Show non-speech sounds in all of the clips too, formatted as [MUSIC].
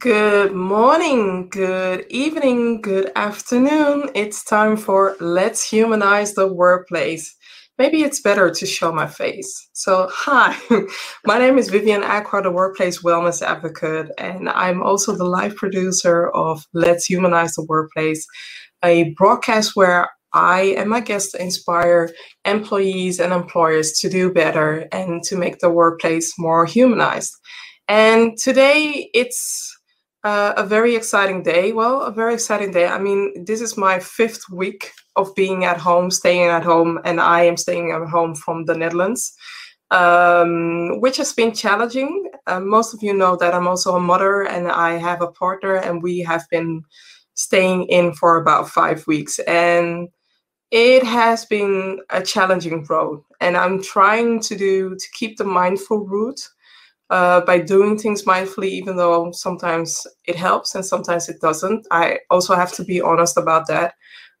Good morning, good evening, good afternoon. It's time for Let's Humanize the Workplace. Maybe it's better to show my face. So, hi, [LAUGHS] my name is Vivian Aqua, the Workplace Wellness Advocate, and I'm also the live producer of Let's Humanize the Workplace, a broadcast where I and my guests inspire employees and employers to do better and to make the workplace more humanized. And today it's uh, a very exciting day. Well, a very exciting day. I mean, this is my fifth week of being at home, staying at home, and I am staying at home from the Netherlands, um, which has been challenging. Uh, most of you know that I'm also a mother and I have a partner, and we have been staying in for about five weeks. And it has been a challenging road. And I'm trying to do to keep the mindful route uh, by doing things mindfully, even though sometimes it helps and sometimes it doesn't. I also have to be honest about that.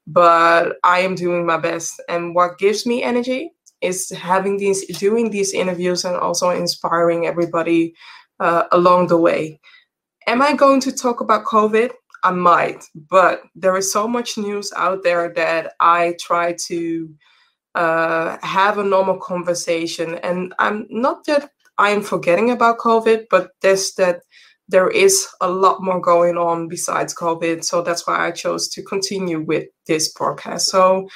But I am doing my best. And what gives me energy is having these, doing these interviews and also inspiring everybody uh, along the way. Am I going to talk about COVID? I might, but there is so much news out there that I try to uh, have a normal conversation. And I'm not that I'm forgetting about COVID, but this that there is a lot more going on besides COVID. So that's why I chose to continue with this podcast. So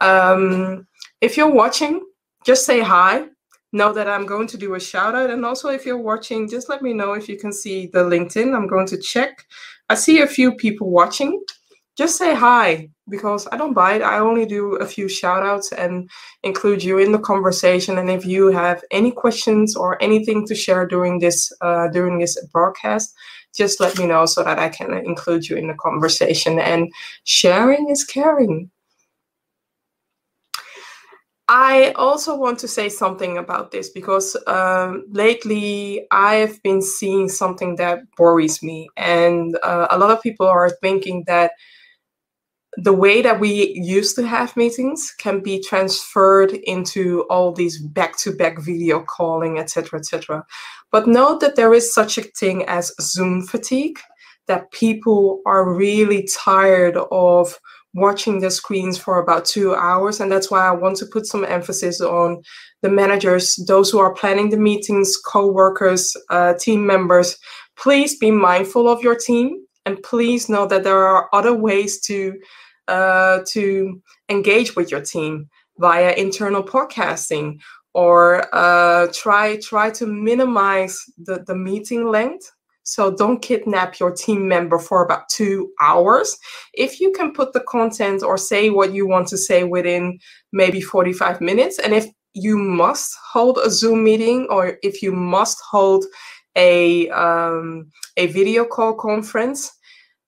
um, if you're watching, just say hi. Know that I'm going to do a shout out. And also, if you're watching, just let me know if you can see the LinkedIn. I'm going to check. I see a few people watching just say hi because I don't bite. I only do a few shout outs and include you in the conversation. And if you have any questions or anything to share during this uh, during this broadcast, just let me know so that I can include you in the conversation. And sharing is caring. I also want to say something about this because um, lately I've been seeing something that worries me, and uh, a lot of people are thinking that the way that we used to have meetings can be transferred into all these back-to-back video calling etc etc but note that there is such a thing as zoom fatigue that people are really tired of watching the screens for about two hours and that's why i want to put some emphasis on the managers those who are planning the meetings co-workers uh, team members. Please be mindful of your team and please know that there are other ways to uh, to engage with your team via internal podcasting or uh, try try to minimize the, the meeting length. So don't kidnap your team member for about two hours. If you can put the content or say what you want to say within maybe 45 minutes and if you must hold a zoom meeting or if you must hold a um, a video call conference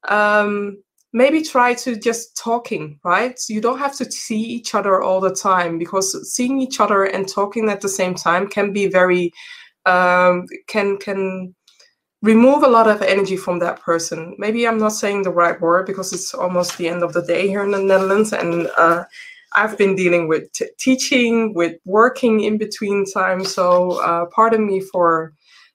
um, maybe try to just talking right? You don't have to see each other all the time because seeing each other and talking at the same time can be very um, can can remove a lot of energy from that person. Maybe i'm not saying the right word because it's almost the end of the day here in the netherlands and uh, i've been dealing with teaching with working in between time. So uh, pardon me for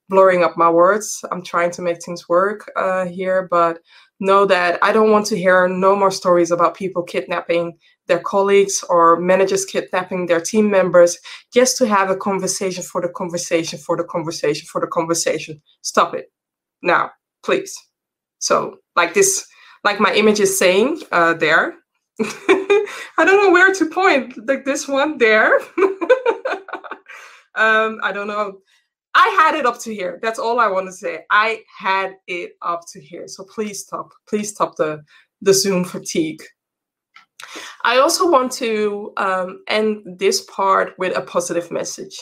blurring up my words. I'm trying to make things work uh, here but know that I don't want to hear no more stories about people kidnapping their colleagues or managers kidnapping their team members just to have a conversation for the conversation for the conversation for the conversation. Stop it now, please. So, like this, like my image is saying uh, there. [LAUGHS] I don't know where to point, like this one there. [LAUGHS] um, I don't know. I had it up to here. That's all I want to say. I had it up to here. So please stop. Please stop the the Zoom fatigue. I also want to um, end this part with a positive message.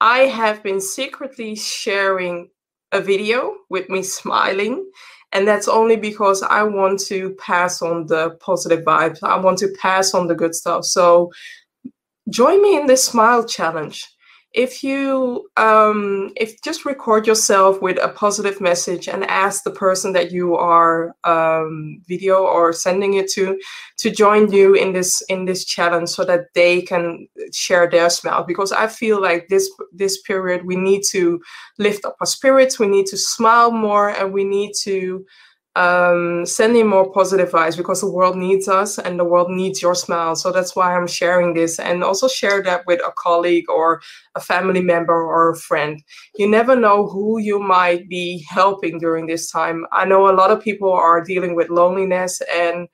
I have been secretly sharing a video with me smiling, and that's only because I want to pass on the positive vibes. I want to pass on the good stuff. So join me in this smile challenge if you um, if just record yourself with a positive message and ask the person that you are um, video or sending it to to join you in this in this challenge so that they can share their smile. Because i feel like this this period we need to lift up our spirits we need to smile more and we need to um, sending more positive vibes because the world needs us and the world needs your smile. So that's why I'm sharing this and also share that with a colleague or a family member or a friend. You never know who you might be helping during this time. I know a lot of people are dealing with loneliness and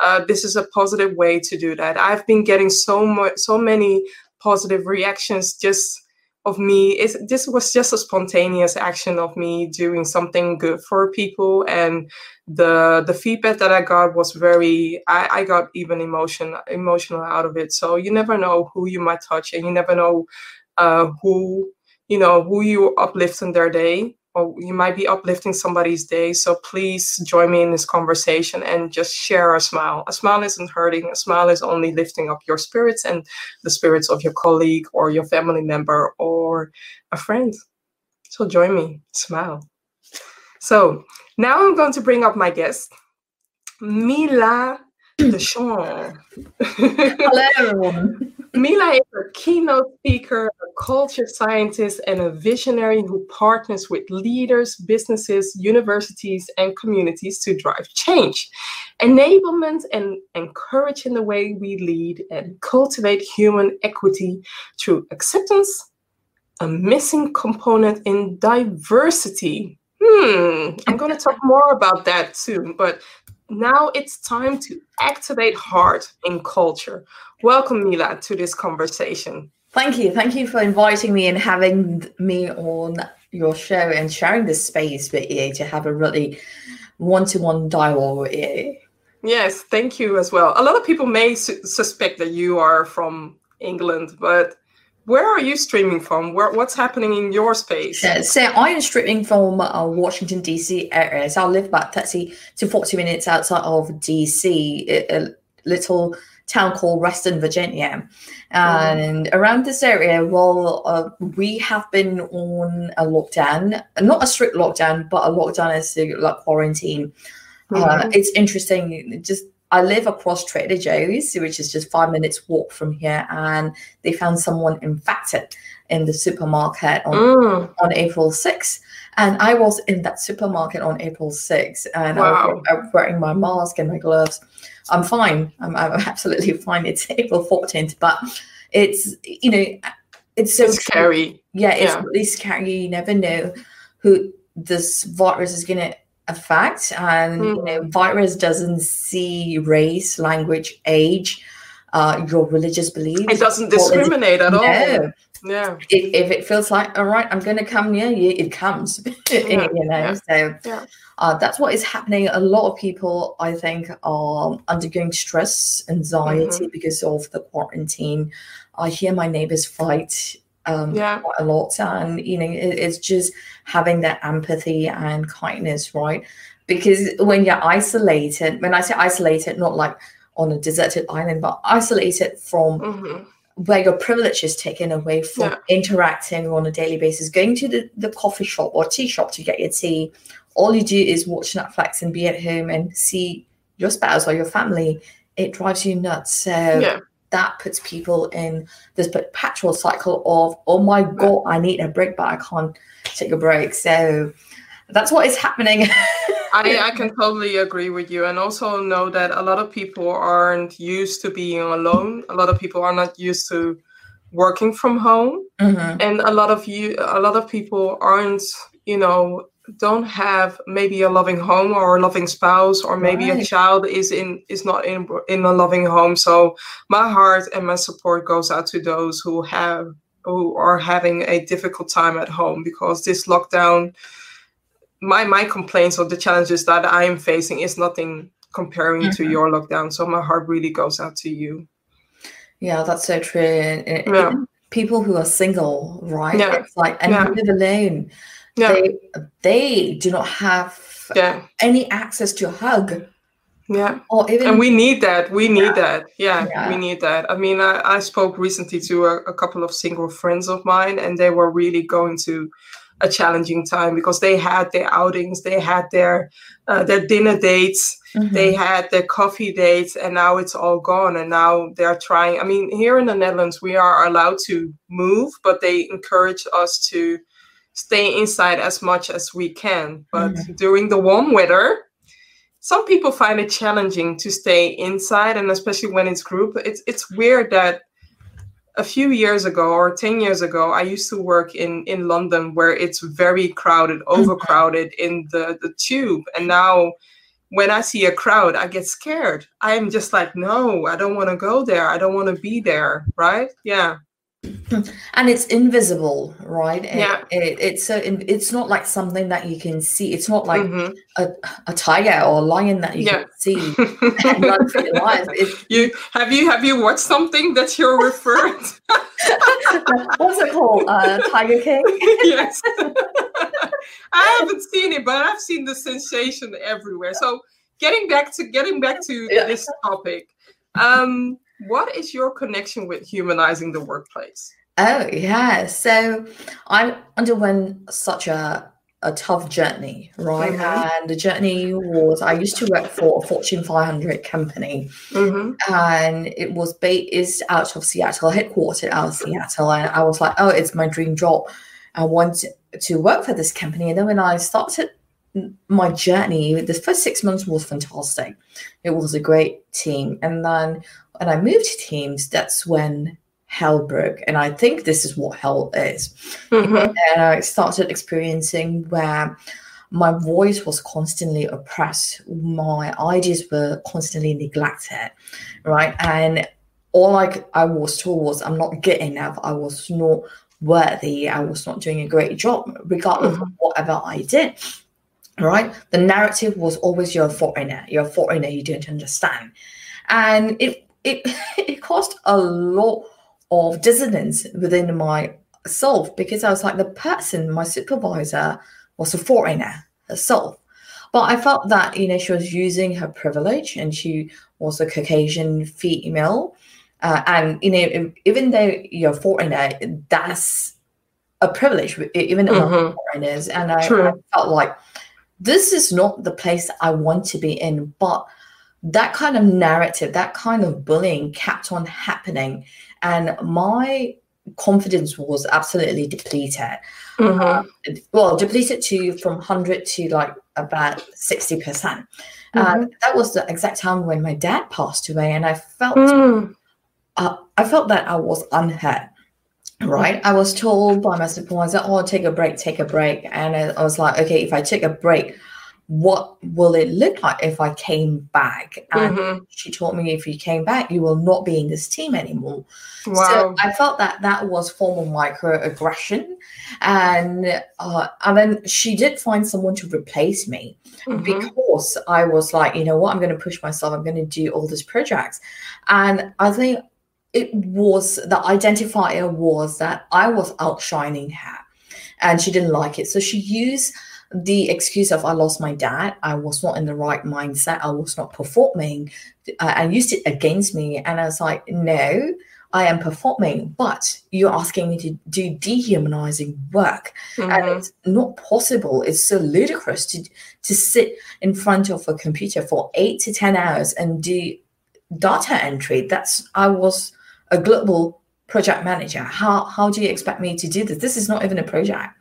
uh, this is a positive way to do that. I've been getting so much, so many positive reactions just of me is this was just a spontaneous action of me doing something good for people and the the feedback that i got was very i, I got even emotion emotional out of it. So you never know who you might touch and you never know uh, who you know who you uplift in their day or you might be uplifting somebody's day. So please join me in this conversation and just share a smile. A smile isn't hurting, a smile is only lifting up your spirits and the spirits of your colleague or your family member or a friend. So join me, smile. So now I'm going to bring up my guest, Mila [CLEARS THROAT] Deschamps. [LAUGHS] Hello, everyone. Mila is a keynote speaker, a culture scientist, and a visionary who partners with leaders, businesses, universities, and communities to drive change, enablement, and encourage in the way we lead and cultivate human equity through acceptance, a missing component in diversity. Hmm, I'm going to talk more about that soon, but now it's time to activate heart in culture. Welcome, Mila, to this conversation. Thank you. Thank you for inviting me and having me on your show and sharing this space with you to have a really one to one dialogue with you. Yes, thank you as well. A lot of people may su- suspect that you are from England, but where are you streaming from? Where, what's happening in your space? Yeah, so I am streaming from uh, Washington DC area. So I live about thirty to forty minutes outside of DC, a, little town called Reston, Virginia. And mm. around this area, well, uh, we have been on a lockdown, not a strict lockdown, but a lockdown as to like quarantine. Mm-hmm. Uh, it's interesting, just I live across Trader Joe's, which is just five minutes walk from here, and they found someone infected in the supermarket on, mm. on April 6th. And I was in that supermarket on April 6th, and wow. I was wearing my mask and my gloves. I'm fine. I'm, I'm [LAUGHS] absolutely fine. It's April 14th, but it's, you know, it's so it's scary. Yeah, it's yeah. really scary. You never know who this virus is going to effect and mm. you know hmm. virus doesn't see race language age uh, your religious beliefs it doesn't discriminate at no. all yeah if, if, it feels like all right i'm going to come near you it comes [LAUGHS] yeah. you know yeah. so yeah. Uh, that's what is happening a lot of people i think are undergoing stress anxiety mm-hmm. because of the quarantine i hear my neighbors fight um, yeah. quite a lot. And, you know, it, it's just having that empathy and kindness, right? Because when you're isolated, when I say isolated, not like on a deserted island, but isolated from mm-hmm. where your privilege is taken away from yeah. interacting on a daily basis, going to the, the coffee shop or tea shop to get your tea. All you do is watch Netflix and be at home and see your spouse or your family. It drives you nuts. So, yeah that puts people in this perpetual cycle of, oh my God, I need a break, but I can't take a break. So that's what is happening. [LAUGHS] I, I can totally agree with you. And also know that a lot of people aren't used to being alone. A lot of people are not used to working from home. Mm-hmm. And a lot of you a lot of people aren't, you know, don't have maybe a loving home or a loving spouse or maybe right. a child is in is not in in a loving home so my heart and my support goes out to those who have who are having a difficult time at home because this lockdown my my complaints or the challenges that i am facing is nothing comparing mm-hmm. to your lockdown so my heart really goes out to you yeah that's so true yeah. people who are single right yeah. it's like and yeah. live alone yeah. they they do not have yeah. any access to a hug Yeah. Or even and we need that. We need yeah. that. Yeah, yeah, we need that. I mean, I, I spoke recently to a, a couple of single friends of mine, and they were really going to a challenging time because they had their outings, they had their uh, their dinner dates, mm-hmm. they had their coffee dates, and now it's all gone. And now they're trying. I mean, here in the Netherlands, we are allowed to move, but they encourage us to stay inside as much as we can. But mm-hmm. during the warm weather, some people find it challenging to stay inside and especially when it's group it's it's weird that a few years ago or 10 years ago i used to work in in london where it's very crowded mm-hmm. overcrowded in the the tube and now when i see a crowd i get scared i'm just like no i don't want to go there i don't want to be there right yeah and it's invisible right? Yeah. it, it, it's so it's not like something that you can see. It's not like mm-hmm. a, a tiger or a lion that you yeah. can see [LAUGHS] you have you have you watched something that you're referring to? [LAUGHS] What's it called? Uh, tiger king? [LAUGHS] Yes. I haven't seen it but i've seen the sensation everywhere. So getting back to getting back to yeah. this topic um what is your connection with humanizing the workplace? Oh, yeah. So I underwent such a, a tough journey, right? Mm-hmm. And the journey was I used to work for a Fortune 500 company, mm-hmm. and it was based out of Seattle, headquartered out of Seattle. And I was like, oh, it's my dream job. I want to work for this company. And then when I started my journey, the first six months was fantastic. It was a great team. And then when I moved to Teams, that's when hell broke. And I think this is what hell is. Mm-hmm. And I started experiencing where my voice was constantly oppressed, my ideas were constantly neglected, right? And all I, I was told was I'm not good enough, I was not worthy, I was not doing a great job, regardless mm-hmm. of whatever I did. Right? The narrative was always you're a foreigner, you're a foreigner, you don't understand. And it it [LAUGHS] it caused a lot of dissonance within myself because I was like the person, my supervisor, was a foreigner herself. But I felt that you know she was using her privilege, and she was a Caucasian female, uh, and you know even though you're a foreigner, that's a privilege even among mm-hmm. foreigners. And I, I felt like this is not the place I want to be in, but that kind of narrative, that kind of bullying kept on happening. And my confidence was absolutely depleted. Mm-hmm. Uh, well, depleted to from 100 to like about 60%. Mm-hmm. Uh, that was the exact time when my dad passed away. And I felt, mm. uh, I felt that I was unheard. Right. I was told by my supervisor, oh, take a break, take a break. And I was like, okay, if I take a break, what will it look like if I came back? And mm-hmm. she told me, if you came back, you will not be in this team anymore. Wow. So I felt that that was form of microaggression, and uh, and then she did find someone to replace me mm-hmm. because I was like, you know what, I'm going to push myself. I'm going to do all these projects, and I think it was the identifier was that I was outshining her, and she didn't like it, so she used the excuse of I lost my dad, I was not in the right mindset, I was not performing, uh, and used it against me. And I was like, no, I am performing, but you're asking me to do dehumanizing work. Mm-hmm. And it's not possible. It's so ludicrous to, to sit in front of a computer for eight to 10 hours and do data entry. That's, I was a global project manager. How, how do you expect me to do this? This is not even a project.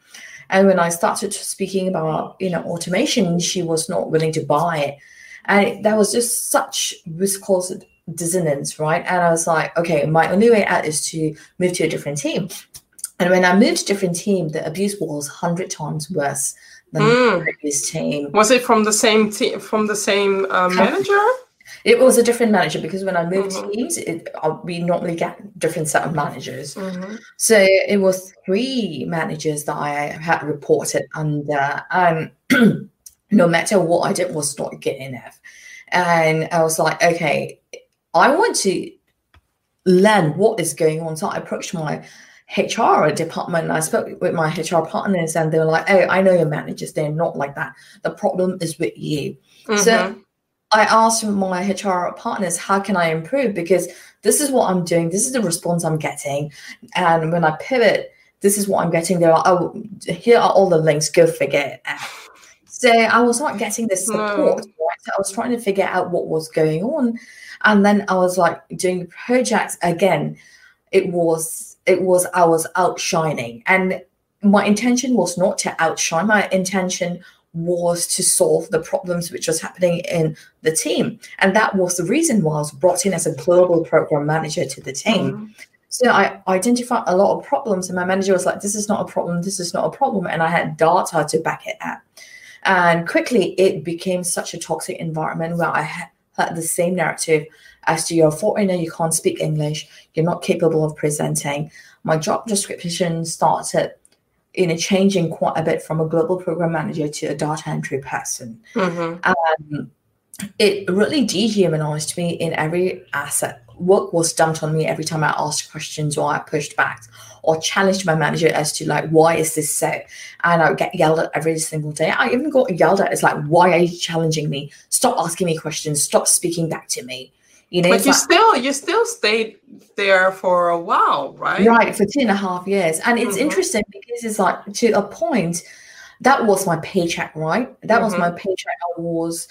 And when I started speaking about, you know, automation, she was not willing to buy it. And that was just such viscous dissonance, right? And I was like, okay, my only way out is to move to a different team. And when I moved to a different team, the abuse was hundred times worse than mm. the previous team. Was it from the same team, from the same uh, manager? It was a different manager because when I moved mm-hmm. teams, it, uh, we normally get different set of managers. Mm-hmm. So it was three managers that I had reported under. Um, [CLEARS THROAT] no matter what I did, was not good enough. And I was like, okay, I want to learn what is going on. So I approached my HR department. I spoke with my HR partners, and they were like, "Oh, I know your managers. They're not like that. The problem is with you." Mm-hmm. So I asked my HR partners, how can I improve? Because this is what I'm doing, this is the response I'm getting. And when I pivot, this is what I'm getting. There are oh, here are all the links, go figure it out. So I was not getting this support. No. Right? So I was trying to figure out what was going on. And then I was like doing projects again. It was it was I was outshining. And my intention was not to outshine. My intention was to solve the problems which was happening in the team. And that was the reason why I was brought in as a global program manager to the team. Mm-hmm. So I identified a lot of problems, and my manager was like, This is not a problem, this is not a problem. And I had data to back it up. And quickly, it became such a toxic environment where I had the same narrative as to you're a foreigner, you can't speak English, you're not capable of presenting. My job description started you know changing quite a bit from a global program manager to a data entry person. Mm-hmm. um, it really dehumanized me in every asset. Work was dumped on me every time i asked questions or i pushed back or challenged my manager as to like why is this so? And i would get yelled at every single day. I even got yelled at it's like why are you challenging me? Stop asking me questions. Stop speaking back to me you know, but you like, still you still stayed there for a while, right? Right, for two and a half years. And it's mm-hmm. interesting because it's like to a point, that was my paycheck, right? That mm-hmm. was my paycheck. I was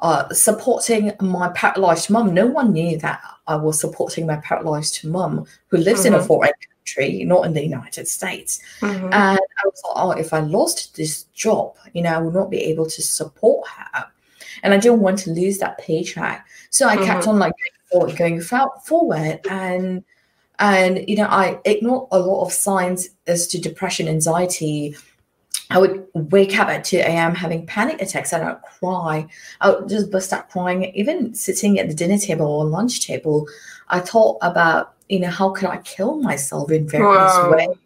uh, supporting my paralyzed mum. No one knew that I was supporting my paralyzed mum who lives mm-hmm. in a mm-hmm. foreign country, not in the United States. Mm-hmm. And I was like, oh, if I lost this job, you know, I would not be able to support her and I didn't want to lose that paycheck. So I mm-hmm. kept on like going forward, going forward, and and you know I ignored a lot of signs as to depression, anxiety. I would wake up at 2 a.m. having panic attacks and I'd cry. I would just burst out crying. Even sitting at the dinner table or lunch table, I thought about, you know, how could I kill myself in various wow. ways?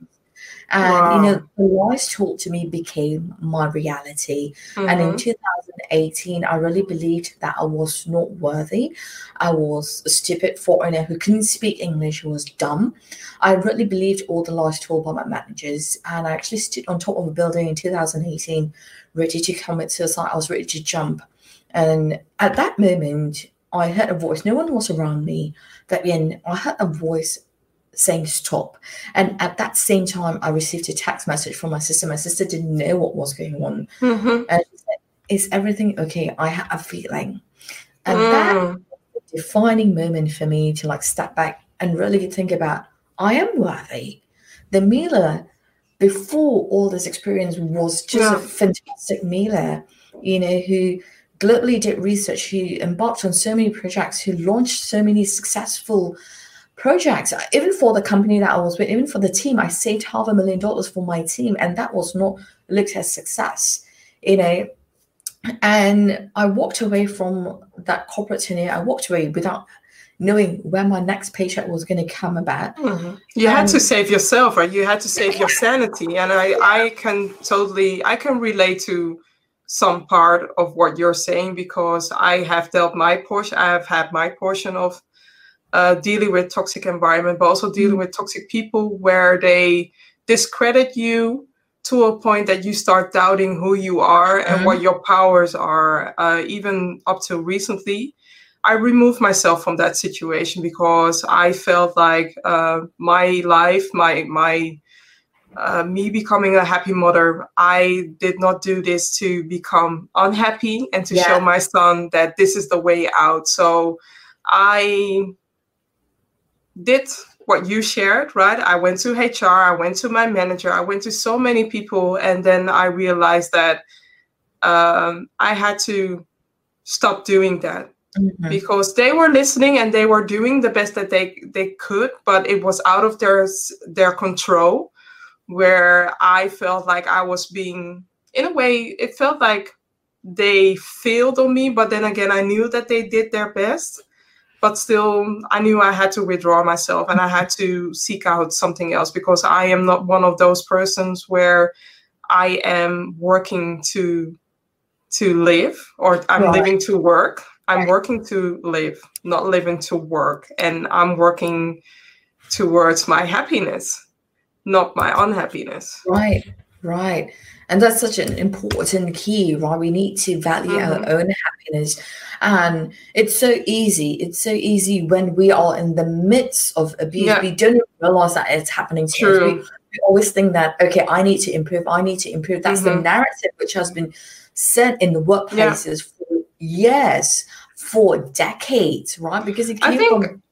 And wow. you know, the lies told to me became my reality. Mm-hmm. And in mm-hmm. 2018, I really believed that I was not worthy. I was a stupid foreigner who couldn't speak English, who was dumb. I really believed all the lies told by my managers. And I actually stood on top of a building in 2018, ready to commit suicide. I was ready to jump. And at that moment, I heard a voice. No one was around me. That then I heard a voice saying stop. And at that same time, I received a text message from my sister. My sister didn't know what was going on. Mm-hmm. And said, Is everything okay? I have a feeling. And mm. that was a defining moment for me to like step back and really think about I am worthy. The Mila before all this experience was just yeah. a fantastic Mila, you know, who globally did research, who embarked on so many projects, who launched so many successful projects, even for the company that I was with, even for the team, I saved half a million dollars for my team, and that was not looked as success, you know. And I walked away from that corporate tenure. I walked away without knowing where my next paycheck was going to come about. Mm-hmm. You and, had to save yourself, right? You had to save your sanity, and I, I can totally, I can relate to some part of what you're saying because I have dealt my portion. I have had my portion of uh, dealing with toxic environment, but also dealing mm-hmm. with toxic people where they discredit you to a point that you start doubting who you are and mm-hmm. what your powers are. Uh, even up to recently, I removed myself from that situation because I felt like uh, my life, my my uh, me becoming a happy mother, I did not do this to become unhappy and to yeah. show my son that this is the way out. So I did what you shared, right? I went to HR, I went to my manager, I went to so many people, and then I realized that um, I had to stop doing that mm-hmm. because they were listening and they were doing the best that they they could, but it was out of their their control. Where I felt like I was being, in a way, it felt like they failed on me, but then again, I knew that they did their best but still i knew i had to withdraw myself and i had to seek out something else because i am not one of those persons where i am working to to live or i'm right. living to work i'm working to live not living to work and i'm working towards my happiness not my unhappiness right Right. And that's such an important key, right? We need to value mm-hmm. our own happiness. And it's so easy. It's so easy when we are in the midst of abuse. Yeah. We don't realize that it's happening to True. us. We, we, always think that, okay, I need to improve. I need to improve. That's mm-hmm. the narrative which has been set in the workplaces yeah. for years, for decades, right? Because it came think, from.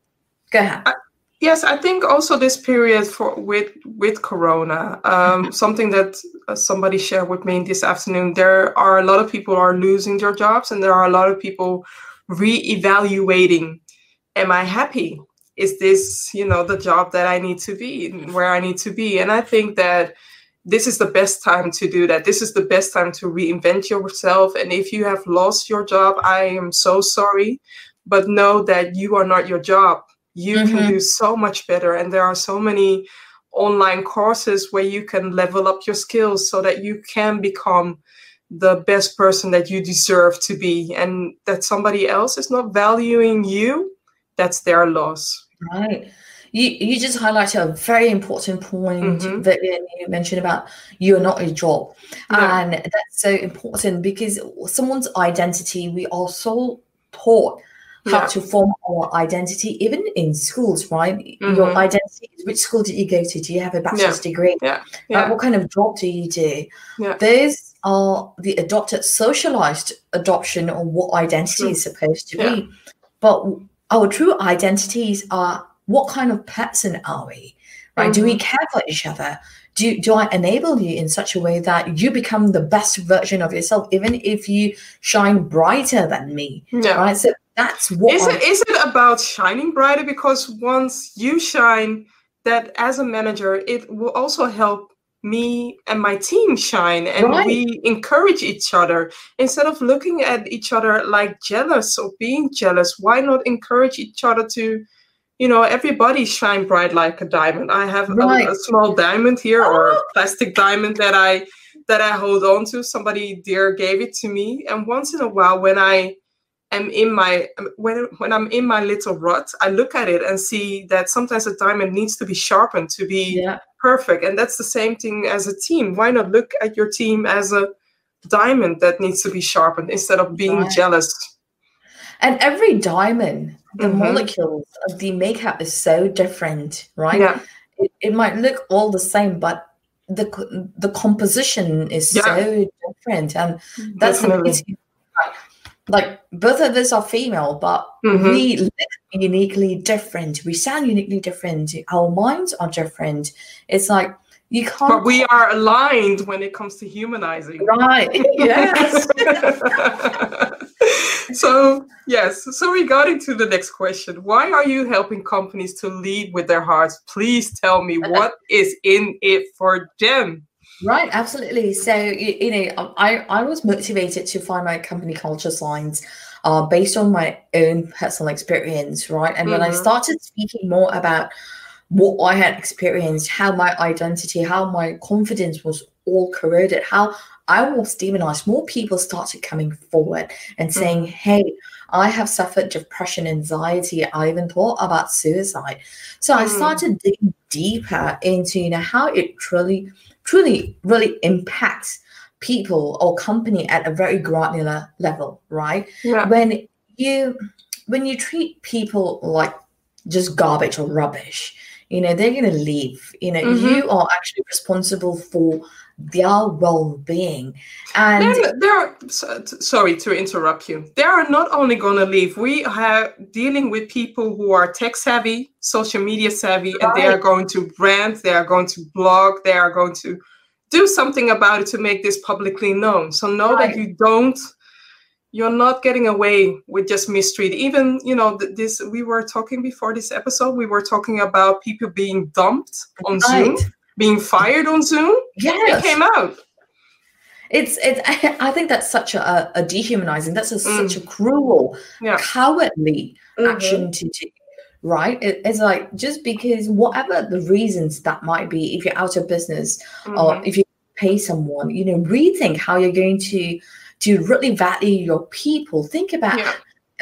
Go ahead. I, Yes, I think also this period for with with Corona, um, [LAUGHS] something that uh, somebody shared with me this afternoon. There are a lot of people are losing their jobs, and there are a lot of people reevaluating: Am I happy? Is this you know the job that I need to be, where I need to be? And I think that this is the best time to do that. This is the best time to reinvent yourself. And if you have lost your job, I am so sorry, but know that you are not your job you mm-hmm. can do so much better and there are so many online courses where you can level up your skills so that you can become the best person that you deserve to be and that somebody else is not valuing you that's their loss right you you just highlighted a very important point mm-hmm. that you mentioned about you're not a job yeah. and that's so important because someone's identity we are so taught how yeah. to form our identity, even in schools, right? Mm-hmm. Your identity is which school did you go to? Do you have a bachelor's yeah. degree? Yeah. yeah. what kind of job do you do? Yeah. Those are the adopted, socialized adoption of what identity True. is supposed to be. But our true identities are what kind of person are we? Right? Mm-hmm. Do we mm-hmm. care for each other? Do, do I enable you in such a way that you become the best version of yourself, even if you shine brighter than me? Yeah. Right. So that's what is it is it about shining brighter because once you shine that as a manager it will also help me and my team shine and right. we encourage each other instead of looking at each other like jealous or being jealous why not encourage each other to you know everybody shine bright like a diamond i have right. a, a, small diamond here oh. or a ah. plastic diamond that i that i hold on to somebody dear gave it to me and once in a while when i am in my when when I'm in my little rut, I look at it and see that sometimes a diamond needs to be sharpened to be yeah. perfect. And that's the same thing as a team. Why not look at your team as a diamond that needs to be sharpened instead of being right. jealous? And every diamond, the mm-hmm. molecules of the makeup is so different, right? Yeah. It, it might look all the same, but the the composition is yeah. so different, and that's Definitely. the like both of us are female, but mm-hmm. we look uniquely different. We sound uniquely different. Our minds are different. It's like you can't. But we are aligned when it comes to humanizing. Right. [LAUGHS] Yes. [LAUGHS] so yes. So regarding to the next question, why are you helping companies to lead with their hearts? Please tell me what is in it for them. Right, absolutely. So you, you, know, I I was motivated to find my company culture science uh, based on my own personal experience, right? And mm-hmm. when I mm-hmm. started speaking more about what I had experienced, how my identity, how my confidence was all corroded, how I was demonized, more people started coming forward and saying, mm-hmm. "Hey, I have suffered depression, anxiety. I even thought about suicide." So mm-hmm. I started digging deeper into you know how it truly truly really impacts people or company at a very granular level right yeah. when you when you treat people like just garbage or rubbish you know they're going to leave you know mm-hmm. you are actually responsible for their well-being and they're, they're, sorry to interrupt you they are not only going to leave we are dealing with people who are tech savvy social media savvy right. and they are going to brand they are going to blog they are going to do something about it to make this publicly known so know right. that you don't you're not getting away with just mistreat even you know this we were talking before this episode we were talking about people being dumped on right. zoom being fired on Zoom. Yeah, it came out. It's it's. [LAUGHS] I think that's such a, a dehumanizing. That's a, mm. such a cruel, yeah. cowardly mm-hmm. action to take, Right? It, it's like just because whatever the reasons that might be, if you're out of business mm-hmm. or if you pay someone, you know, rethink how you're going to to really value your people. Think about yeah.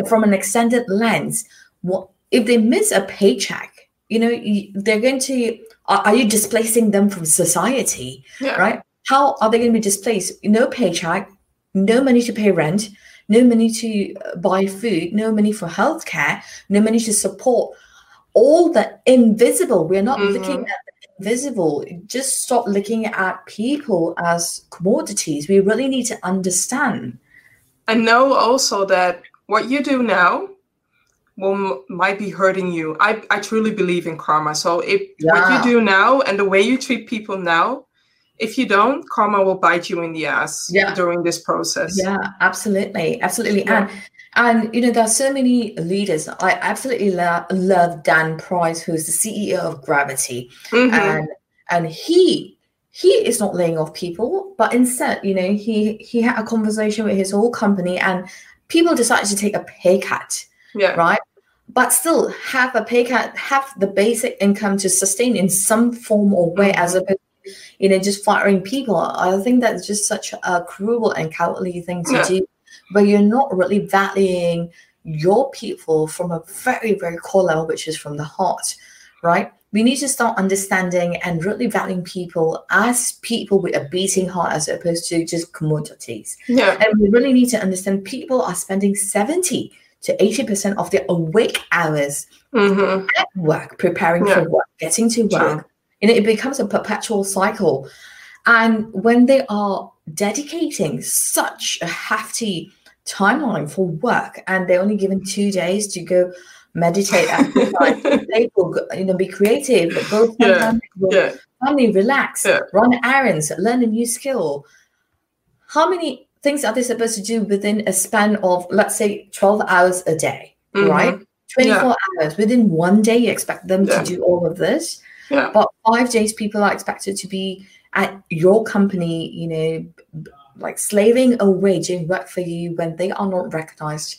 from an extended lens. What if they miss a paycheck? You know, they're going to are, are you displacing them from society? Yeah. Right? how are they going to be displaced? No paycheck, no money to pay rent, no money to uh, buy food, no money for healthcare, no money to support all the invisible. We're not mm-hmm. looking at the invisible. Just stop looking at people as commodities. We really need to understand. I know also that what you do now will might be hurting you. I, I truly believe in karma. So if yeah. what you do now and the way you treat people now if you don't, karma will bite you in the ass yeah. during this process. Yeah, absolutely. Absolutely. Yeah. And and you know, there are so many leaders. I absolutely lo- love Dan Price, who's the CEO of Gravity. Mm-hmm. And and he he is not laying off people, but instead, you know, he he had a conversation with his whole company and people decided to take a pay cut. Yeah. Right. But still have a pay cut, have the basic income to sustain in some form or way mm-hmm. as opposed you know, just firing people. I think that's just such a cruel and cowardly thing to yeah. do. But you're not really valuing your people from a very, very core level, which is from the heart, right? We need to start understanding and really valuing people as people with a beating heart as opposed to just commodities. Yeah. And we really need to understand people are spending 70 to 80% of their awake hours mm-hmm. at work, preparing yeah. for work, getting to work, know, it becomes a perpetual cycle. And when they are dedicating such a hefty timeline for work and they're only given two days to go meditate exercise, [LAUGHS] you know, be creative, go yeah, yeah. family, relax, yeah. run errands, learn a new skill. How many things are they supposed to do within a span of, let's say, 12 hours a day, mm-hmm. right? 24 yeah. hours. Within one day, you expect them to do all of this. Yeah. But five days, people are expected to be at your company, you know, like slaving away doing work for you when they are not recognized.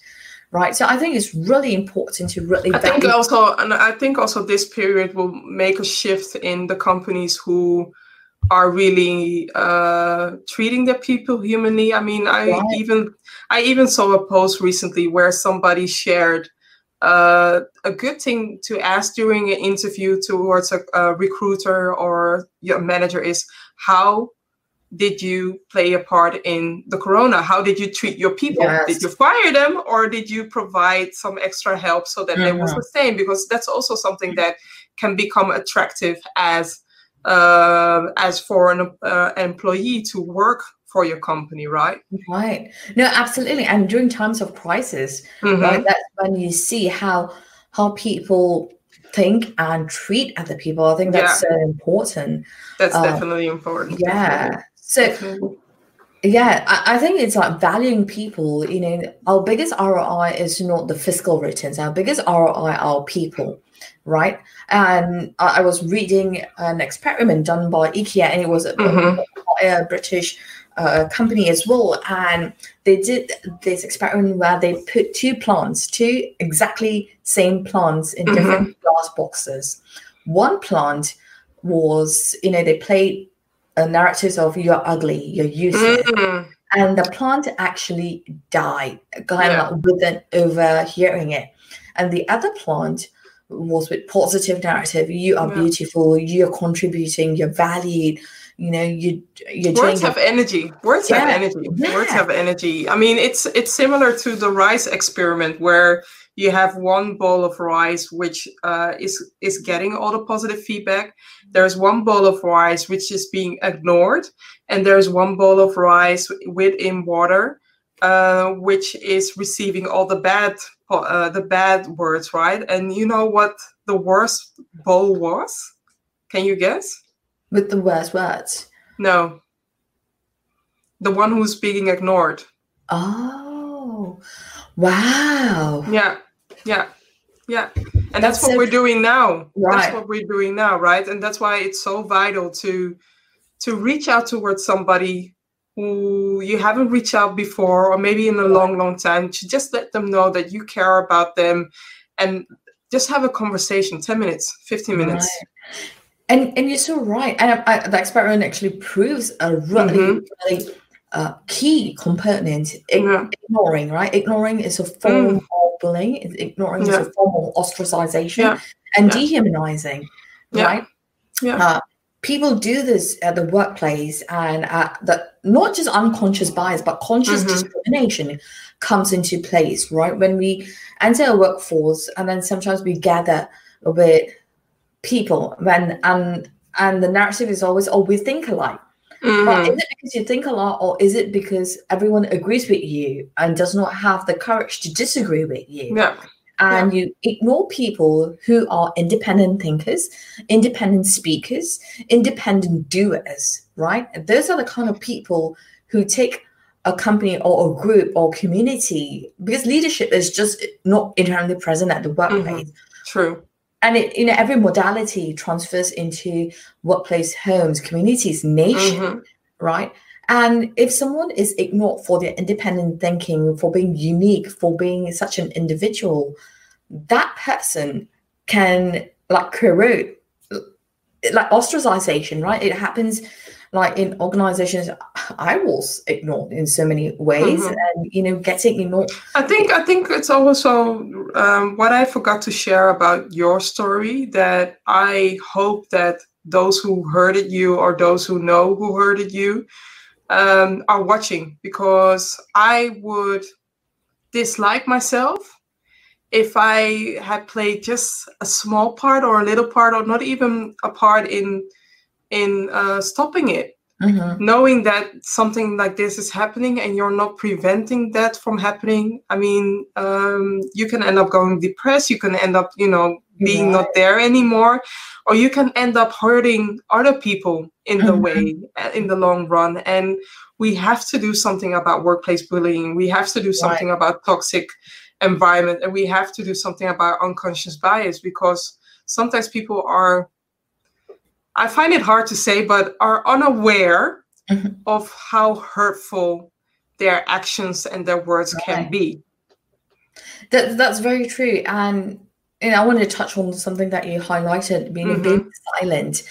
Right. So I think it's really important to really I think also and I think also this period will make a shift in the companies who are really uh, treating their people humanly. I mean, I right. even I even saw a post recently where somebody shared uh, a good thing to ask during an interview towards a, a recruiter or your manager is how did you play a part in the corona how did you treat your people yes. did you fire them or did you provide some extra help so that mm-hmm. they will mm-hmm. sustain because that's also something that can become attractive as uh, as for an uh, employee to work for your company, right? Right. No, absolutely. And during times of crisis, mm-hmm. right, that's when you see how how people think and treat other people. I think that's yeah. so important. That's um, definitely important. Yeah. Definitely. So. Definitely. Yeah, I, I, think it's like valuing people. You know, our biggest ROI is not the fiscal returns. Our biggest ROI are people, right? And I, I was reading an experiment done by IKEA, and it was mm-hmm. a, a British uh, company as well, and they did this experiment where they put two plants, two exactly same plants in mm-hmm. different glass boxes. One plant was, you know, they played a narratives of you're ugly, you're useless. Mm-hmm. And the plant actually died, kind yeah. of within overhearing it. And the other plant was with positive narrative. You are yeah. beautiful. You're contributing. You're valued you know you you words have energy words yeah. have energy yeah. words have energy i mean it's it's similar to the rice experiment where you have one bowl of rice which uh, is is getting all the positive feedback there's one bowl of rice which is being ignored and there's one bowl of rice within water uh, which is receiving all the bad uh, the bad words right and you know what the worst bowl was can you guess with the worst words? No. The one who's being ignored. Oh, wow. Yeah, yeah, yeah. And that's, that's what so, we're doing now. Right. That's what we're doing now, right? And that's why it's so vital to to reach out towards somebody who you haven't reached out before or maybe in a long long time to just let them know that you care about them and just have a conversation 10 minutes 15 minutes right. And and you're so right. And I, I, the experiment actually proves a really, mm-hmm. really uh, key component yeah. ignoring, right? Ignoring is a form mm. of bullying, ignoring yeah. is a form of ostracization yeah. and dehumanizing, right? Yeah. Uh, people do this at the workplace and that not just unconscious bias but conscious mm-hmm. discrimination comes into place right when we enter a workforce and then sometimes we gather with people when and and the narrative is always oh we think alike mm-hmm. but is it because you think a lot or is it because everyone agrees with you and does not have the courage to disagree with you yeah and yeah. you ignore people who are independent thinkers, independent speakers, independent doers, right? Those are the kind of people who take a company or a group or community because leadership is just not inherently present at the workplace. Mm-hmm. True. And it, you know, every modality transfers into workplace, homes, communities, nation, mm-hmm. right? And if someone is ignored for their independent thinking, for being unique, for being such an individual, that person can like corrode like ostracization, right? It happens like in organizations i was ignored in so many ways mm-hmm. and you know getting ignored i think i think it's also um, what i forgot to share about your story that i hope that those who hurted you or those who know who hurted you um, are watching because I would dislike myself if I had played just a small part or a little part or not even a part in in uh, stopping it. Mm-hmm. Knowing that something like this is happening and you're not preventing that from happening, I mean, um, you can end up going depressed. You can end up, you know, being right. not there anymore, or you can end up hurting other people in the mm-hmm. way uh, in the long run and we have to do something about workplace bullying we have to do something right. about toxic environment and we have to do something about unconscious bias because sometimes people are i find it hard to say but are unaware mm-hmm. of how hurtful their actions and their words right. can be that, that's very true and and I want to touch on something that you highlighted, being mm-hmm. being silent.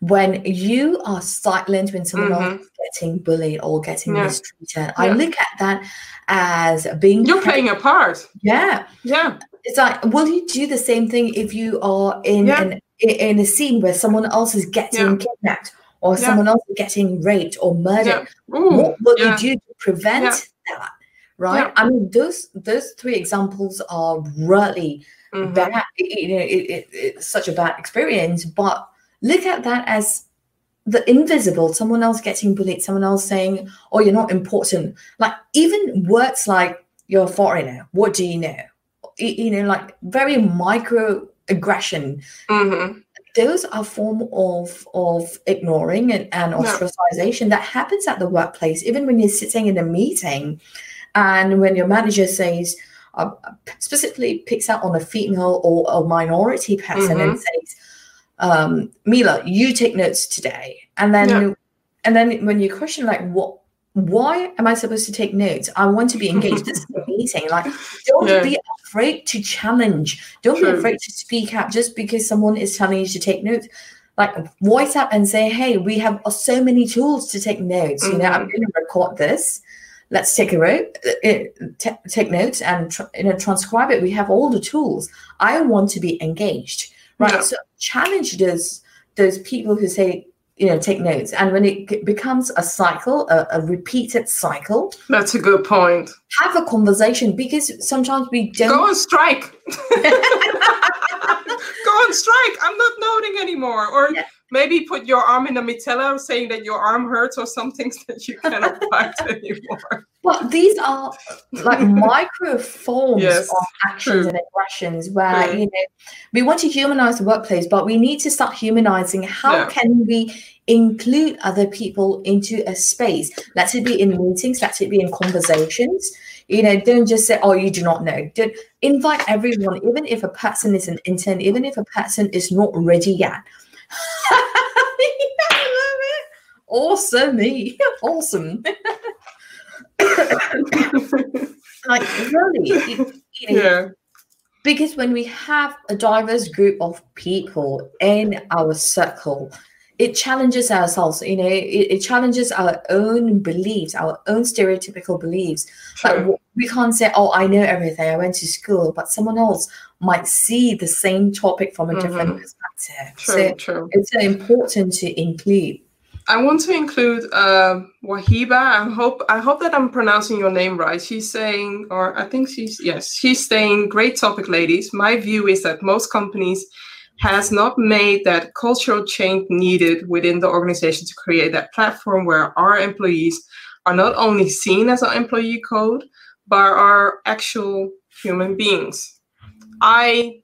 When you are silent when someone mm-hmm. else is getting bullied or getting yeah. mistreated, yeah. I look at that as being you're playing a part. Yeah, yeah. It's like, will you do the same thing if you are in yeah. an in a scene where someone else is getting kidnapped or someone else is getting raped or murdered? Ooh, what will you do to prevent that? Right? I mean, those those three examples are really mm-hmm. that you know it, it, it's such a bad experience but look at that as the invisible someone else getting bullied someone else saying oh you're not important like even words like you're a foreigner what do you know you know like very micro aggression mm-hmm. those are form of of ignoring and, and ostracization yeah. that happens at the workplace even when you're sitting in a meeting and when your manager says uh, specifically picks out on a female or a minority person mm-hmm. and says, um, Mila, you take notes today. And then yeah. and then when you question like what why am I supposed to take notes? I want to be engaged. this is a meeting. Like, don't yeah. be afraid to challenge. Don't True. be afraid to speak up just because someone is telling you to take notes. Like, voice up and say, "Hey, we have so many tools to take notes. Mm-hmm. You know, I'm mm-hmm. going to record this let's take a road, uh, t- take notes and tr- you know transcribe it. We have all the tools. I want to be engaged, right? Yeah. So challenge those those people who say you know take notes, and when it becomes a cycle, a, a repeated cycle. That's a good point. Have a conversation because sometimes we don't go on strike. [LAUGHS] go on strike. I'm not noting anymore, or. Yeah maybe put your arm in a mitella saying that your arm hurts or some things that you cannot fight [LAUGHS] anymore. Well, these are like [LAUGHS] micro forms yes, of actions true. and aggressions where yeah. you know we want to humanize the workplace, but we need to start humanizing how yeah. can we include other people into a space. Let it be in meetings, let it be in conversations. You know, don't just say, oh, you do not know. Don't invite everyone, even if a person is an intern, even if a person is not ready yet [LAUGHS] awesome. Me [LAUGHS] awesome. Like really yeah. Because when we have a diverse group of people in our circle it challenges ourselves you know it, it, challenges our own beliefs our own stereotypical beliefs like we can't say oh i know everything i went to school but someone else might see the same topic from a mm-hmm. different perspective true, so true. it's important to include I want to include uh, Wahiba. I hope I hope that I'm pronouncing your name right. She's saying, or I think she's yes, she's saying, great topic, ladies. My view is that most companies has not made that cultural change needed within the organization to create that platform where our employees are not only seen as an employee code, but are actual human beings. I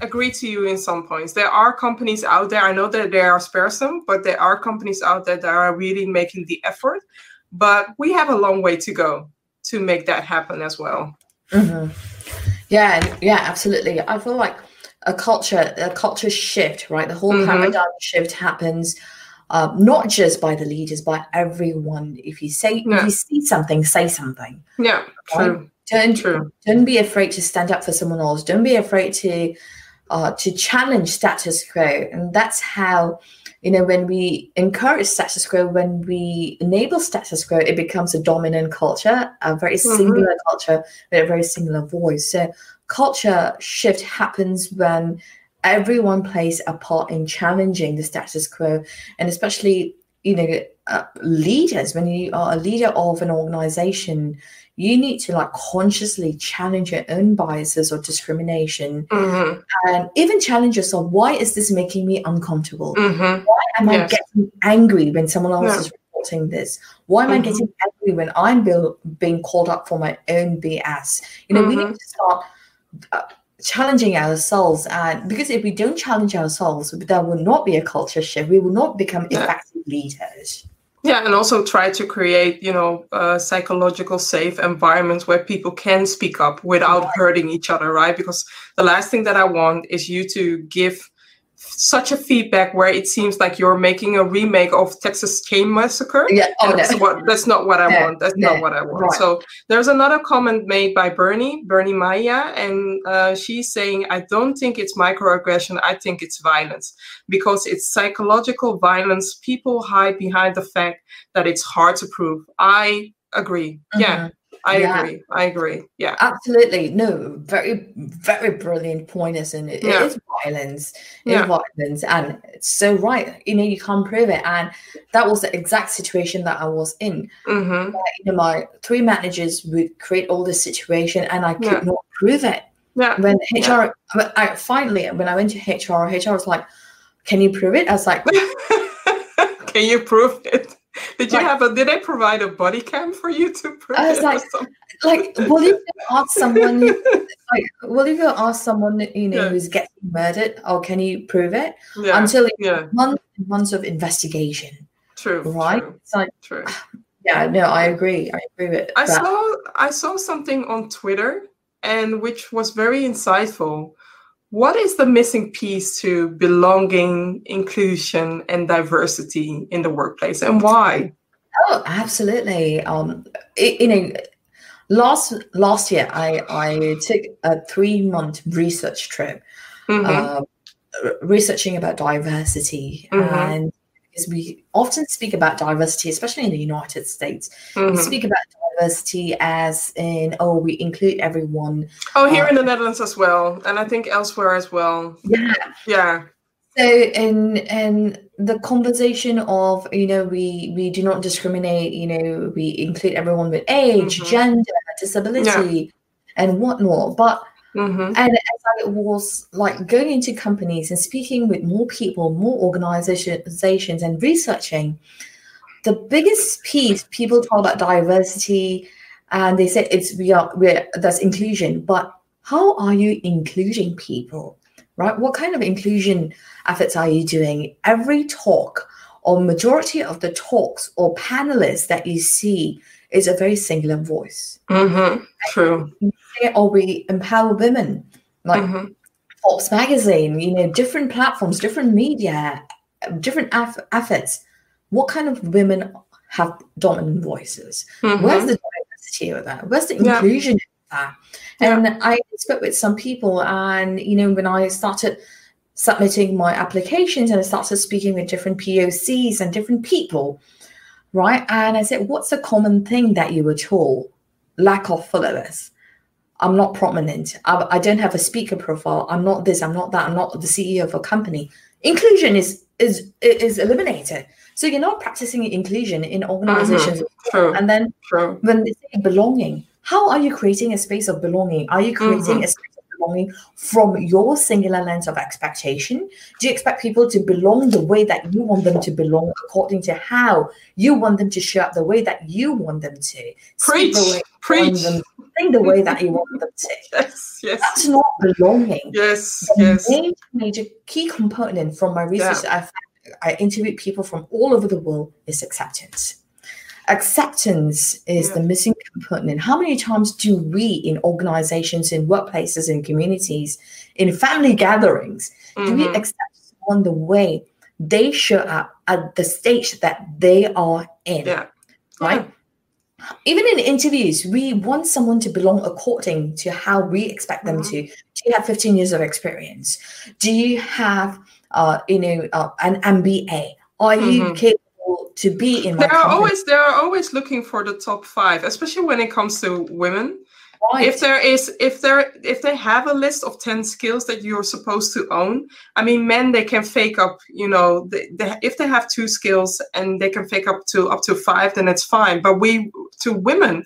agree to you in some points. There are companies out there, I know that there are sparesome, but there are companies out there that are really making the effort. But we have a long way to go to make that happen as well. Mm-hmm. Yeah, yeah, absolutely. I feel like a culture a culture shift right the whole mm-hmm. paradigm shift happens uh, not just by the leaders by everyone if you say yeah. if you see something say something yeah right? true don't true. don't be afraid to stand up for someone else don't be afraid to uh, to challenge status quo and that's how you know when we encourage status quo when we enable status quo it becomes a dominant culture a very mm-hmm. singular culture with a very singular voice so culture shift happens when everyone plays a part in challenging the status quo and especially you know uh, leaders when you are a leader of an organization you need to like consciously challenge your own biases or discrimination mm-hmm. and even challenge yourself why is this making me uncomfortable mm-hmm. why am yes. i getting angry when someone else yeah. is reporting this why am mm-hmm. i getting angry when i'm being called up for my own bs you know we need mm-hmm. to start challenging ourselves and because if we don't challenge ourselves there will not be a culture shift. We will not become effective leaders. Yeah and also try to create you know uh, psychological safe environments where people can speak up without right. hurting each other right? Because the last thing that i want is you to give such a feedback where it seems like you're making a remake of Texas Chain Massacre. Yeah, oh, that's no. what that's not what I no. want. That's no. not what I want. Right. So there's another comment made by Bernie, Bernie Maya, and uh, she's saying, "I don't think it's microaggression. I think it's violence because it's psychological violence. People hide behind the fact that it's hard to prove." I agree. Mm-hmm. Yeah, I yeah. agree. I agree. Yeah. Absolutely. No, very, very brilliant point, isn't it? Yeah. It is violence. It yeah. is violence. And it's so right. You know, you can't prove it. And that was the exact situation that I was in. Mm-hmm. Where, you know, my three managers would create all this situation and I could yeah. not prove it. Yeah. When HR I finally when I went to HR, HR was like, Can you prove it? I was like [LAUGHS] Can you prove it? Did you like, have a? Did they provide a body cam for you to? Print I was like, like, will you ask someone? [LAUGHS] like, will you go ask someone you know yeah. who's getting murdered? Or can you prove it? Yeah. Until yeah. months months of investigation. True. Right. True, it's like true. [SIGHS] Yeah. No, I agree. I agree with. I that. saw. I saw something on Twitter, and which was very insightful what is the missing piece to belonging, inclusion, and diversity in the workplace, and why? Oh, absolutely. Um, it, you know, last last year I I took a three month research trip, mm-hmm. uh, researching about diversity mm-hmm. and because we often speak about diversity, especially in the United States. Mm-hmm. We speak about diversity as in, oh, we include everyone. Oh, here uh, in the Netherlands as well, and I think elsewhere as well. Yeah, yeah. So, in in the conversation of you know we we do not discriminate. You know, we include everyone with age, mm-hmm. gender, disability, yeah. and whatnot. But Mm-hmm. And as I was like going into companies and speaking with more people, more organizations, and researching, the biggest piece people talk about diversity, and they said it's we are we're that's inclusion. But how are you including people, right? What kind of inclusion efforts are you doing? Every talk or majority of the talks or panelists that you see is a very singular voice. Mm-hmm. True. Or we empower women, like mm-hmm. Forbes magazine, you know, different platforms, different media, different aff- efforts. What kind of women have dominant voices? Mm-hmm. Where's the diversity of that? Where's the inclusion yeah. of that? And yeah. I spoke with some people, and you know, when I started submitting my applications and I started speaking with different POCs and different people, right? And I said, what's the common thing that you were told? Lack of followers. I'm not prominent. I, I, don't have a speaker profile. I'm not this. I'm not that. I'm not the CEO of a company. Inclusion is is is eliminated. So you're not practicing inclusion in organizations. Mm-hmm. And then True. when they say belonging, how are you creating a space of belonging? Are you creating mm-hmm. a space of belonging from your singular lens of expectation? Do you expect people to belong the way that you want them to belong, according to how you want them to show up, the way that you want them to? Preach. Preach. Them, think the way that you [LAUGHS] want them to. Yes, yes. That's not belonging. Yes, the yes. Major, major key component from my research yeah. I've I interviewed people from all over the world is acceptance. Acceptance is yeah. the missing component. How many times do we in organizations, in workplaces, in communities, in family gatherings, mm-hmm. do we mm-hmm. accept someone the way they show up at the stage that they are in? Yeah. Right? Even in interviews, we want someone to belong according to how we expect them mm-hmm. to. Do you have 15 years of experience? Do you have uh, you know, uh, an MBA? Are mm-hmm. you capable to be in? They are company? always they are always looking for the top five, especially when it comes to women. Right. If there is, if there, if they have a list of ten skills that you're supposed to own, I mean, men they can fake up. You know, they, they, if they have two skills and they can fake up to up to five, then it's fine. But we, to women,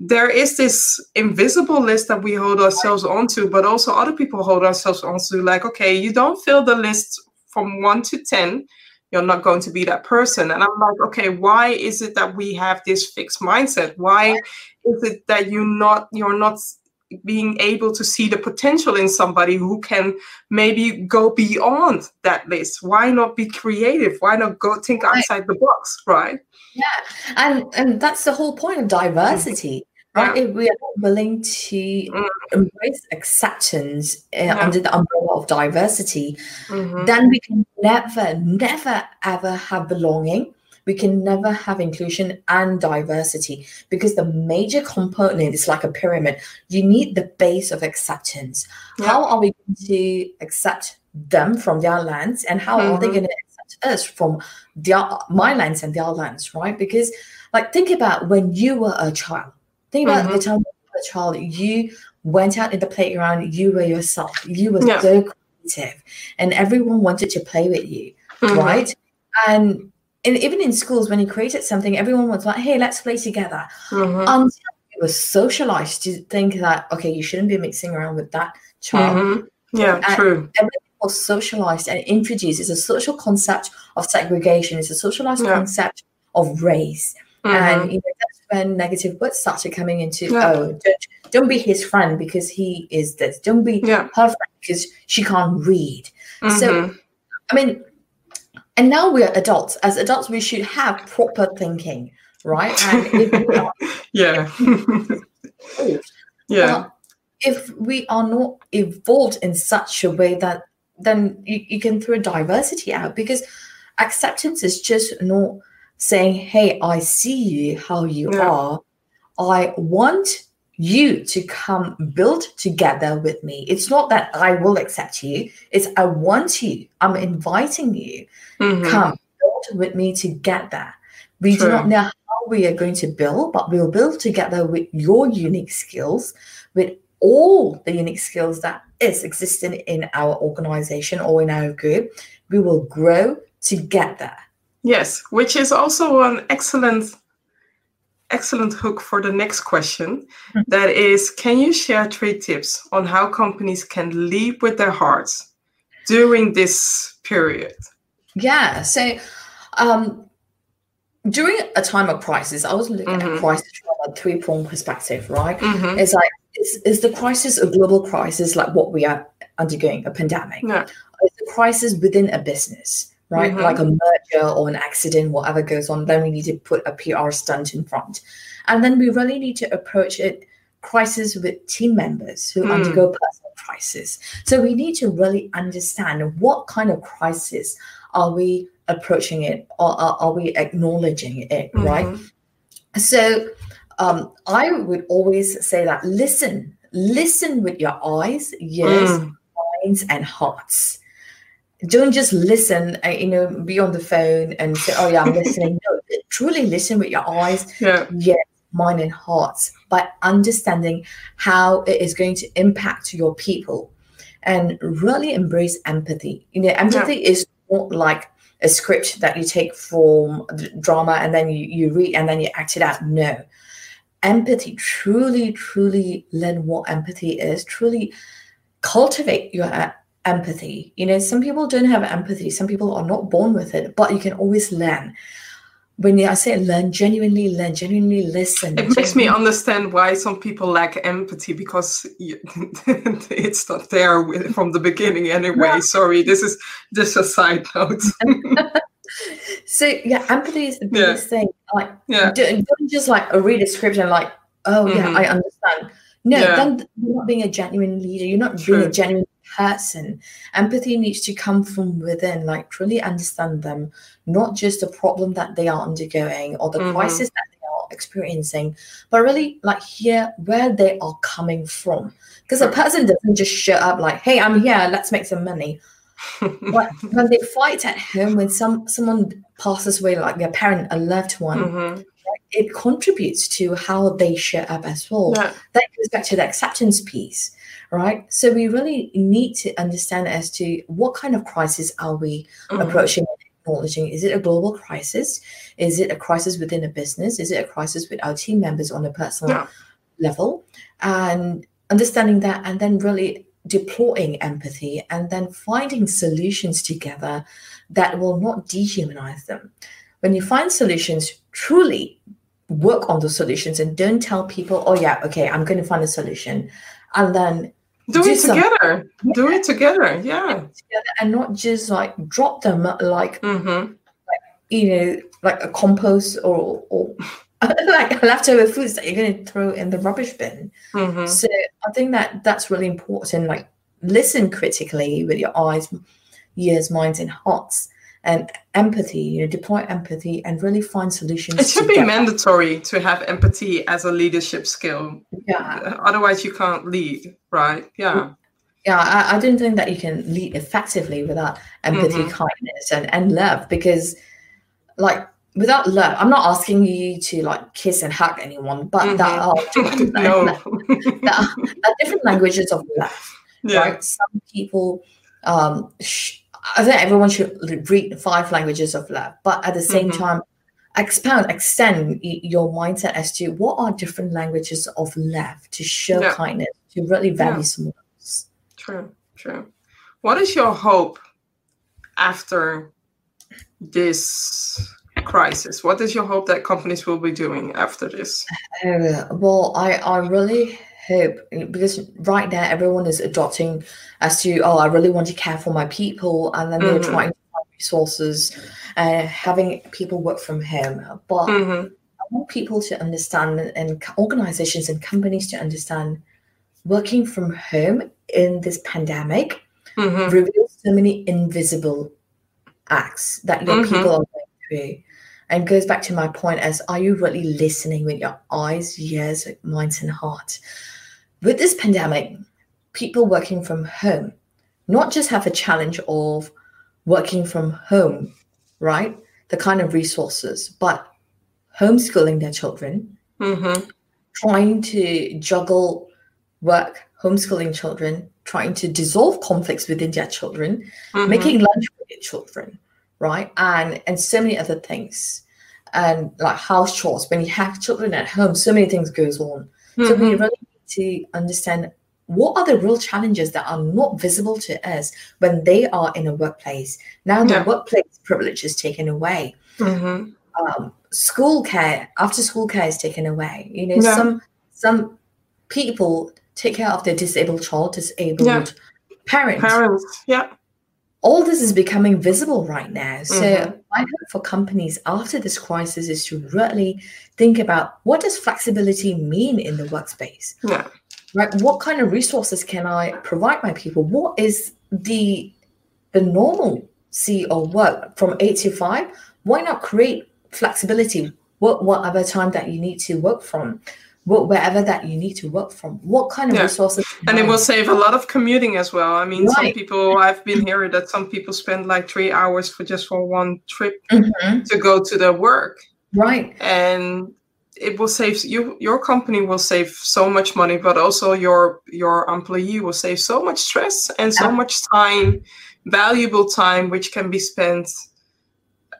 there is this invisible list that we hold ourselves onto, but also other people hold ourselves onto. Like, okay, you don't fill the list from one to 10, you're not going to be that person. And I'm like, okay, why is it that we have this fixed mindset? Why is it that you not you're not being able to see the potential in somebody who can maybe go beyond that list? Why not be creative? Why not go think outside the box, right? Yeah, and and that's the whole point of mm-hmm. diversity. Right? If we are willing to mm. embrace acceptance uh, yeah. under the umbrella of diversity, mm-hmm. then we can never, never, ever have belonging. We can never have inclusion and diversity because the major component is like a pyramid. You need the base of acceptance. Yeah. How are we going to accept them from their lands, and how mm-hmm. are they mm-hmm. going to accept us from their my lands and their lands? Right? Because, like, think about when you were a child Think about mm-hmm. the time you a child, you went out in the playground, you were yourself, you were yeah. so creative, and everyone wanted to play with you, mm-hmm. right? And, and even in schools, when you created something, everyone was like, hey, let's play together. Mm-hmm. Until you were socialized to think that, okay, you shouldn't be mixing around with that child. Mm-hmm. Yeah, and true. Everything was socialized and introduced. It's a social concept of segregation, it's a socialized yeah. concept of race. Mm-hmm. And you know, when negative words started coming into yeah. oh don't, don't be his friend because he is this. Don't be yeah. her friend because she can't read. Mm-hmm. So I mean, and now we're adults. As adults, we should have proper thinking, right? And [LAUGHS] are, yeah. [LAUGHS] yeah. if we are not evolved in such a way that then you, you can throw diversity out because acceptance is just not saying, Hey, I see you how you yeah. are. I want you to come build together with me. It's not that I will accept you, it's I want you. I'm inviting you. Mm-hmm. Come build with me together. We True. do not know how we are going to build, but we'll build together with your unique skills, with all the unique skills that is existing in our organization or in our group. We will grow together. Yes, which is also an excellent excellent hook for the next question. Mm-hmm. That is, can you share three tips on how companies can lead with their hearts during this period? Yeah. So um, during a time of crisis, I was looking mm-hmm. at crisis from a three-pronged perspective, right? Mm-hmm. It's like is, is the crisis a global crisis like what we are undergoing, a pandemic? Yeah. Is the crisis within a business? Right? Mm-hmm. Like a merger or an accident, whatever goes on, then we need to put a PR stunt in front. And then we really need to approach it crisis with team members who mm. undergo personal crisis. So we need to really understand what kind of crisis are we approaching it or are, are we acknowledging it, mm-hmm. right? So um, I would always say that listen, listen with your eyes, ears, mm. minds, and hearts don't just listen, uh, you know, be on the phone and say, "Oh yeah, I'm listening." no, truly listen with your eyes, [LAUGHS] yeah, yeah, mind and hearts by understanding how it is going to impact your people, and really embrace empathy. You know, empathy yeah. is not like a script that you take from drama and then you, you read and then you act it out. No, empathy, truly, truly learn what empathy is. Truly cultivate your empathy. You know, some people don't have empathy, some people are not born with it, but you can always learn. When I say learn, genuinely learn, genuinely listen. It makes me understand why some people lack empathy because you, [LAUGHS] it's not there from the beginning anyway. Yeah. Sorry, this is just a side note. [LAUGHS] so yeah, empathy is the biggest yeah. thing. Like, yeah. don't, don't just like read a script and like, oh yeah, mm-hmm. I understand. No, yeah. then you're not being a genuine leader. You're not True. being a genuine person. Empathy needs to come from within, like truly understand them, not just the problem that they are undergoing or the mm-hmm. crisis that they are experiencing, but really like hear where they are coming from. Because a person doesn't just show up like, hey, I'm here, let's make some money. [LAUGHS] but when they fight at home, when some someone passes away, like their parent, a loved one, mm-hmm. it contributes to how they show up as well. Yeah. That goes back to the acceptance piece right? So we really need to understand as to what kind of crisis are we mm-hmm. approaching acknowledging is it a global crisis is it a crisis within a business is it a crisis with our team members on a personal yeah. level and understanding that and then really deploying empathy and then finding solutions together that will not dehumanize them when you find solutions truly work on the solutions and don't tell people oh yeah okay i'm going to find a solution and then do, it together. Do it together yeah. And not just like drop them like, mm-hmm. like you know like a compost or or [LAUGHS] like leftover foods that you're going to throw in the rubbish bin. Mm-hmm. so i think that that's really important like listen critically with your eyes ears minds and hearts and empathy you know deploy empathy and really find solutions it should be mandatory to have empathy as a leadership skill yeah otherwise you can't lead right yeah yeah i, I don't think that you can lead effectively without empathy mm-hmm. kindness and, and love because like without love i'm not asking you to like kiss and hug anyone but mm-hmm. that are [LAUGHS] different, [LAUGHS] no. that, are, that are different languages of love [LAUGHS] yeah. right some people um sh- I think everyone should read five languages of love, but at the same mm-hmm. time, expound, extend your mindset as to what are different languages of love to show yeah. kindness, to really value yeah. someone else. True, true. What is your hope after this crisis? What is your hope that companies will be doing after this? Uh, well, I, I really hope because right now everyone is adopting as to oh i really want to care for my people and then they're mm-hmm. trying to find resources and uh, having people work from home but mm-hmm. i want people to understand and organizations and companies to understand working from home in this pandemic mm-hmm. reveals so many invisible acts that your mm-hmm. people are going through and goes back to my point as are you really listening with your eyes ears minds and heart with this pandemic, people working from home not just have a challenge of working from home, right? The kind of resources, but homeschooling their children, mm-hmm. trying to juggle work, homeschooling children, trying to dissolve conflicts within their children, mm-hmm. making lunch for their children, right? And and so many other things. And like house chores, when you have children at home, so many things goes on. Mm-hmm. So we mm-hmm. really to understand what are the real challenges that are not visible to us when they are in a workplace. Now the yeah. workplace privilege is taken away. Mm-hmm. Um, school care, after school care is taken away. You know, yeah. some some people take care of their disabled child, disabled yeah. parents. Parents, yeah. All this is becoming visible right now. So mm-hmm. I hope for companies after this crisis is to really think about what does flexibility mean in the workspace? Yeah. Right. What kind of resources can I provide my people? What is the the normalcy of work from eight to five? Why not create flexibility? What whatever time that you need to work from? Wherever that you need to work from. What kind of yeah. resources? And it will save a lot of commuting as well. I mean, right. some people I've been hearing that some people spend like three hours for just for one trip mm-hmm. to go to their work. Right. And it will save you your company will save so much money but also your your employee will save so much stress and so much time valuable time which can be spent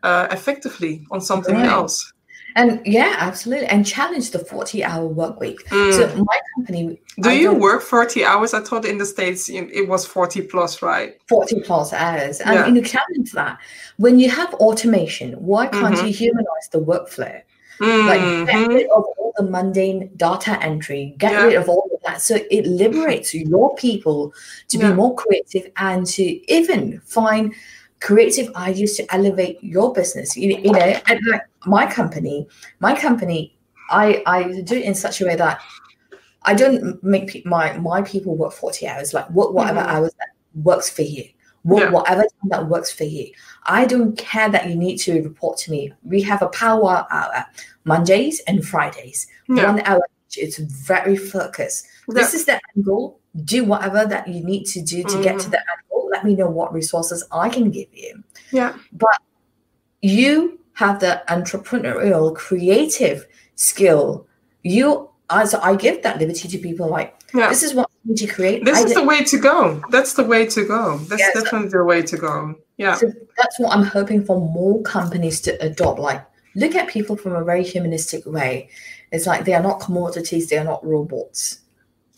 uh, effectively on something right. else and yeah absolutely and challenge the 40 hour work week mm. so my company do I you work 40 hours i thought in the states it was 40 plus right 40 plus hours and yeah. in challenge that when you have automation why can't mm-hmm. you humanize the workflow Mm-hmm. Like get rid of all the mundane data entry, get yeah. rid of all of that. So it liberates your people to yeah. be more creative and to even find creative ideas to elevate your business. You, you know, and like my company, my company, I I do it in such a way that I don't make my my people work 40 hours, like work whatever mm-hmm. hours that works for you. Work yeah. whatever time that works for you. I don't care that you need to report to me. We have a power hour Mondays and Fridays. Yeah. One hour It's very focused. Yeah. This is the end goal. Do whatever that you need to do to mm-hmm. get to mm-hmm. the end. Let me know what resources I can give you. Yeah. But you have the entrepreneurial creative skill. You as I give that liberty to people like yeah. this is what I need to create. This I is did- the way to go. That's the way to go. That's yeah, definitely so, the way to go. Yeah. So that's what I'm hoping for more companies to adopt. Like look at people from a very humanistic way. It's like they are not commodities, they are not robots.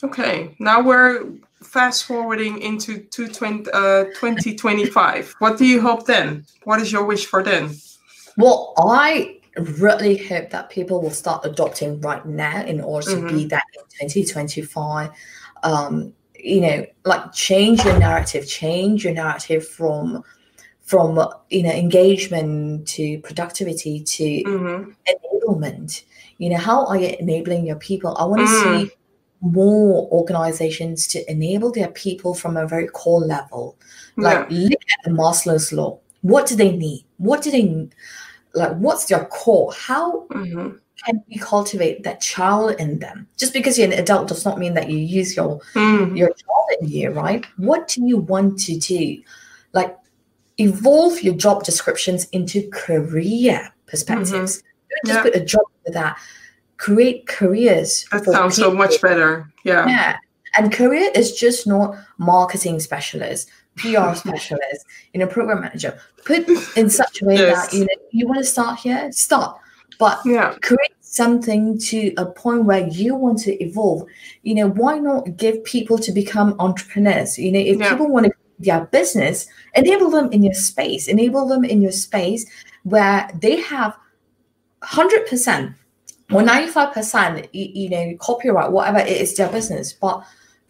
Okay, now we're fast forwarding into 20, uh, 2025. what do you hope then? What is your wish for then? Well, I really hope that people will start adopting right now in order to mm-hmm. be that in 2025. Um, you know, like change your narrative, change your narrative from from you know engagement to productivity to mm-hmm. enablement you know how are you enabling your people i want to mm. see more organizations to enable their people from a very core level like yeah. look at the maslow's law what do they need what do they like what's their core how mm-hmm. can we cultivate that child in them just because you're an adult does not mean that you use your mm. your child in you right what do you want to do like evolve your job descriptions into career perspectives. Mm-hmm. Don't just yeah. put a job with that. Create careers. That sounds people. so much better. Yeah. Yeah. And career is just not marketing specialist, PR [LAUGHS] specialist, you know, program manager. Put in such a way yes. that you know you want to start here, start. But yeah. create something to a point where you want to evolve. You know, why not give people to become entrepreneurs? You know, if yeah. people want to their business, enable them in your space, enable them in your space where they have 100% or 95%, you, know, copyright, whatever it is their business, but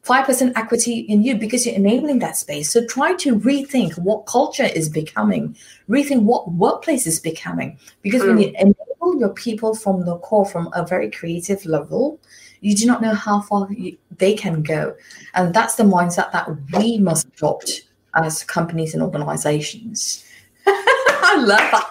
5% equity in you because you're enabling that space. So try to rethink what culture is becoming, rethink what workplace is becoming. Because mm. when you enable your people from the core, from a very creative level, you do not know how far you, they can go. And that's the mindset that we must adopt as companies and organizations. [LAUGHS] I love that.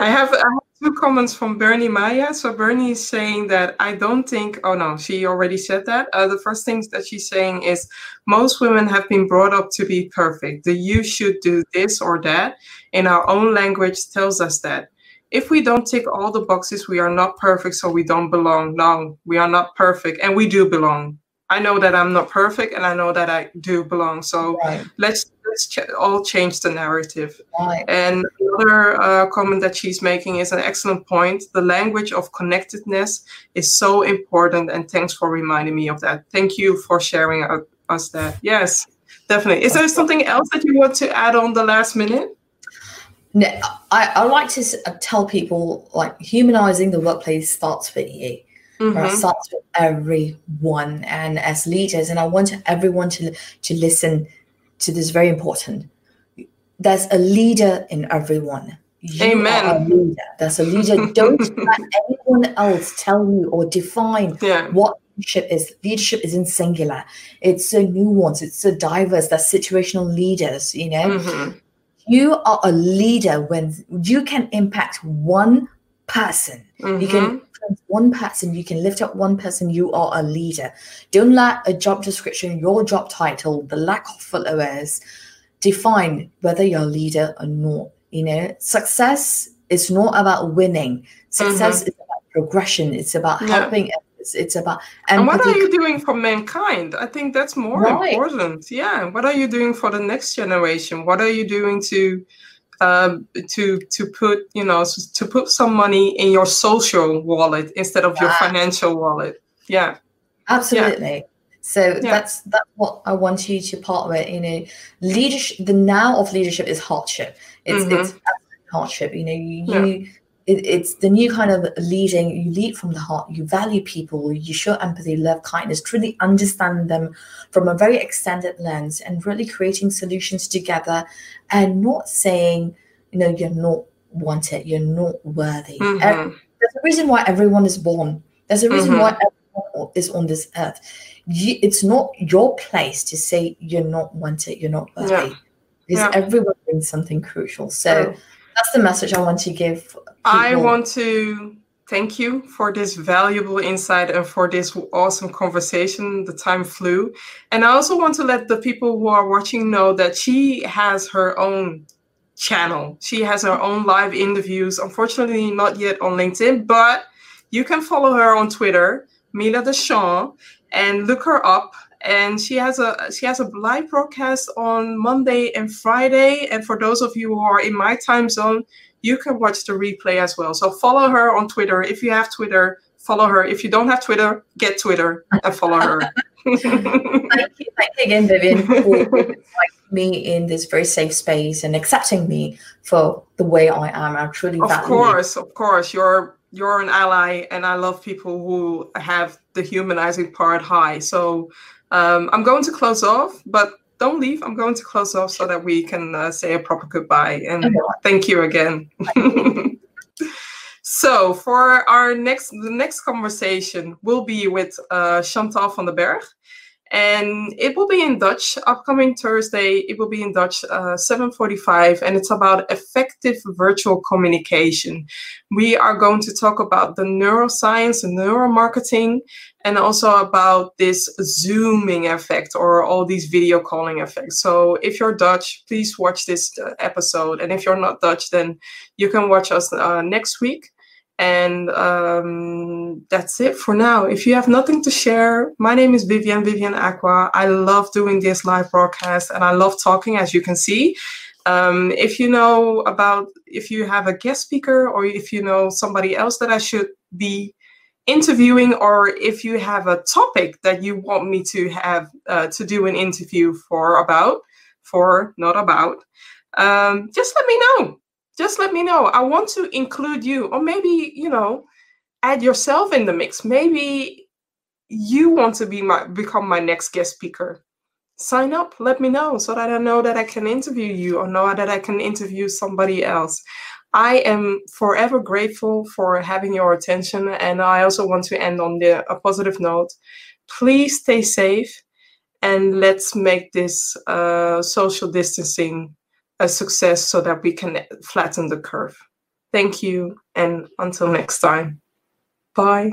I have, I have two comments from Bernie Maya. So Bernie is saying that I don't think, oh no, she already said that. Uh, the first thing that she's saying is most women have been brought up to be perfect. The you should do this or that in our own language tells us that if we don't tick all the boxes, we are not perfect, so we don't belong. No, we are not perfect, and we do belong. I know that I'm not perfect, and I know that I do belong. So right. let's let's ch- all change the narrative. Right. And another uh, comment that she's making is an excellent point. The language of connectedness is so important, and thanks for reminding me of that. Thank you for sharing uh, us that. Yes, definitely. Is there something else that you want to add on the last minute? No, I, I like to uh, tell people like humanizing the workplace starts with you. Mm-hmm. Right? starts with everyone and as leaders and i want everyone to to listen to this very important there's a leader in everyone you Amen. Are a leader. There's a leader. [LAUGHS] Don't let anyone else tell you or define yeah. what leadership is. Leadership isn't singular. It's so nuanced. It's so diverse. There's situational leaders. You know, mm-hmm you are a leader when you can impact one person. Mm-hmm. You can mm-hmm. One person, you can lift up one person, you are a leader. Don't let a job description, your job title, the lack of followers define whether you're a leader or not. You know, success is not about winning. Success mm-hmm. is about progression. It's about yeah. helping it's, it's about empathy. and what are you doing for mankind i think that's more right. important yeah what are you doing for the next generation what are you doing to um, to to put you know to put some money in your social wallet instead of your financial wallet. Yeah. Absolutely. Yeah. so yeah. that's that's what i want you to part with you know leadership the now of leadership is hardship. It's mm-hmm. it's hardship. You know you, you it, it's the new kind of leading you lead from the heart you value people you show empathy love kindness truly understand them from a very extended lens and really creating solutions together and not saying you know you're not wanted you're not worthy mm-hmm. there's a reason why everyone is born there's a reason mm-hmm. why everyone is on this earth you, it's not your place to say you're not wanted you're not worthy yeah. because yeah. everyone brings something crucial so. That's the message i want to give I want to thank you for this valuable insight and for this awesome conversation. The time flew. And I also want to let the people who are watching know that she has her own channel. She has her own live interviews. Unfortunately, not yet on LinkedIn, but you can follow her on Twitter, Mila Deschamps, and look her up. And she has a she has a live broadcast on Monday and Friday. And for those of you who are in my time zone, you can watch the replay as well. So follow her on Twitter. If you have Twitter, follow her. If you don't have Twitter, get Twitter and follow her. [LAUGHS] thank you, thank you again, Vivian, for [LAUGHS] inviting me in this very safe space and accepting me for the way I am. I truly of course, of course, you're you're an ally, and I love people who have the humanizing part high. So um, I'm going to close off, but don't leave. I'm going to close off so that we can uh, say a proper goodbye. And okay. thank you again. [LAUGHS] so for our next, the next conversation will be with uh, Chantal van den Berg. And it will be in Dutch. Upcoming Thursday, it will be in Dutch, uh, 7:45, and it's about effective virtual communication. We are going to talk about the neuroscience and neuromarketing, and also about this zooming effect or all these video calling effects. So if you're Dutch, please watch this uh, episode. And if you're not Dutch, then you can watch us uh, next week. And um, that's it for now. If you have nothing to share, my name is Vivian, Vivian Aqua. I love doing this live broadcast and I love talking, as you can see. Um, if you know about, if you have a guest speaker or if you know somebody else that I should be interviewing or if you have a topic that you want me to have uh, to do an interview for about for not about um, just let me know just let me know i want to include you or maybe you know add yourself in the mix maybe you want to be my become my next guest speaker sign up let me know so that i know that i can interview you or know that i can interview somebody else I am forever grateful for having your attention. And I also want to end on the, a positive note. Please stay safe and let's make this uh, social distancing a success so that we can flatten the curve. Thank you. And until next time, bye.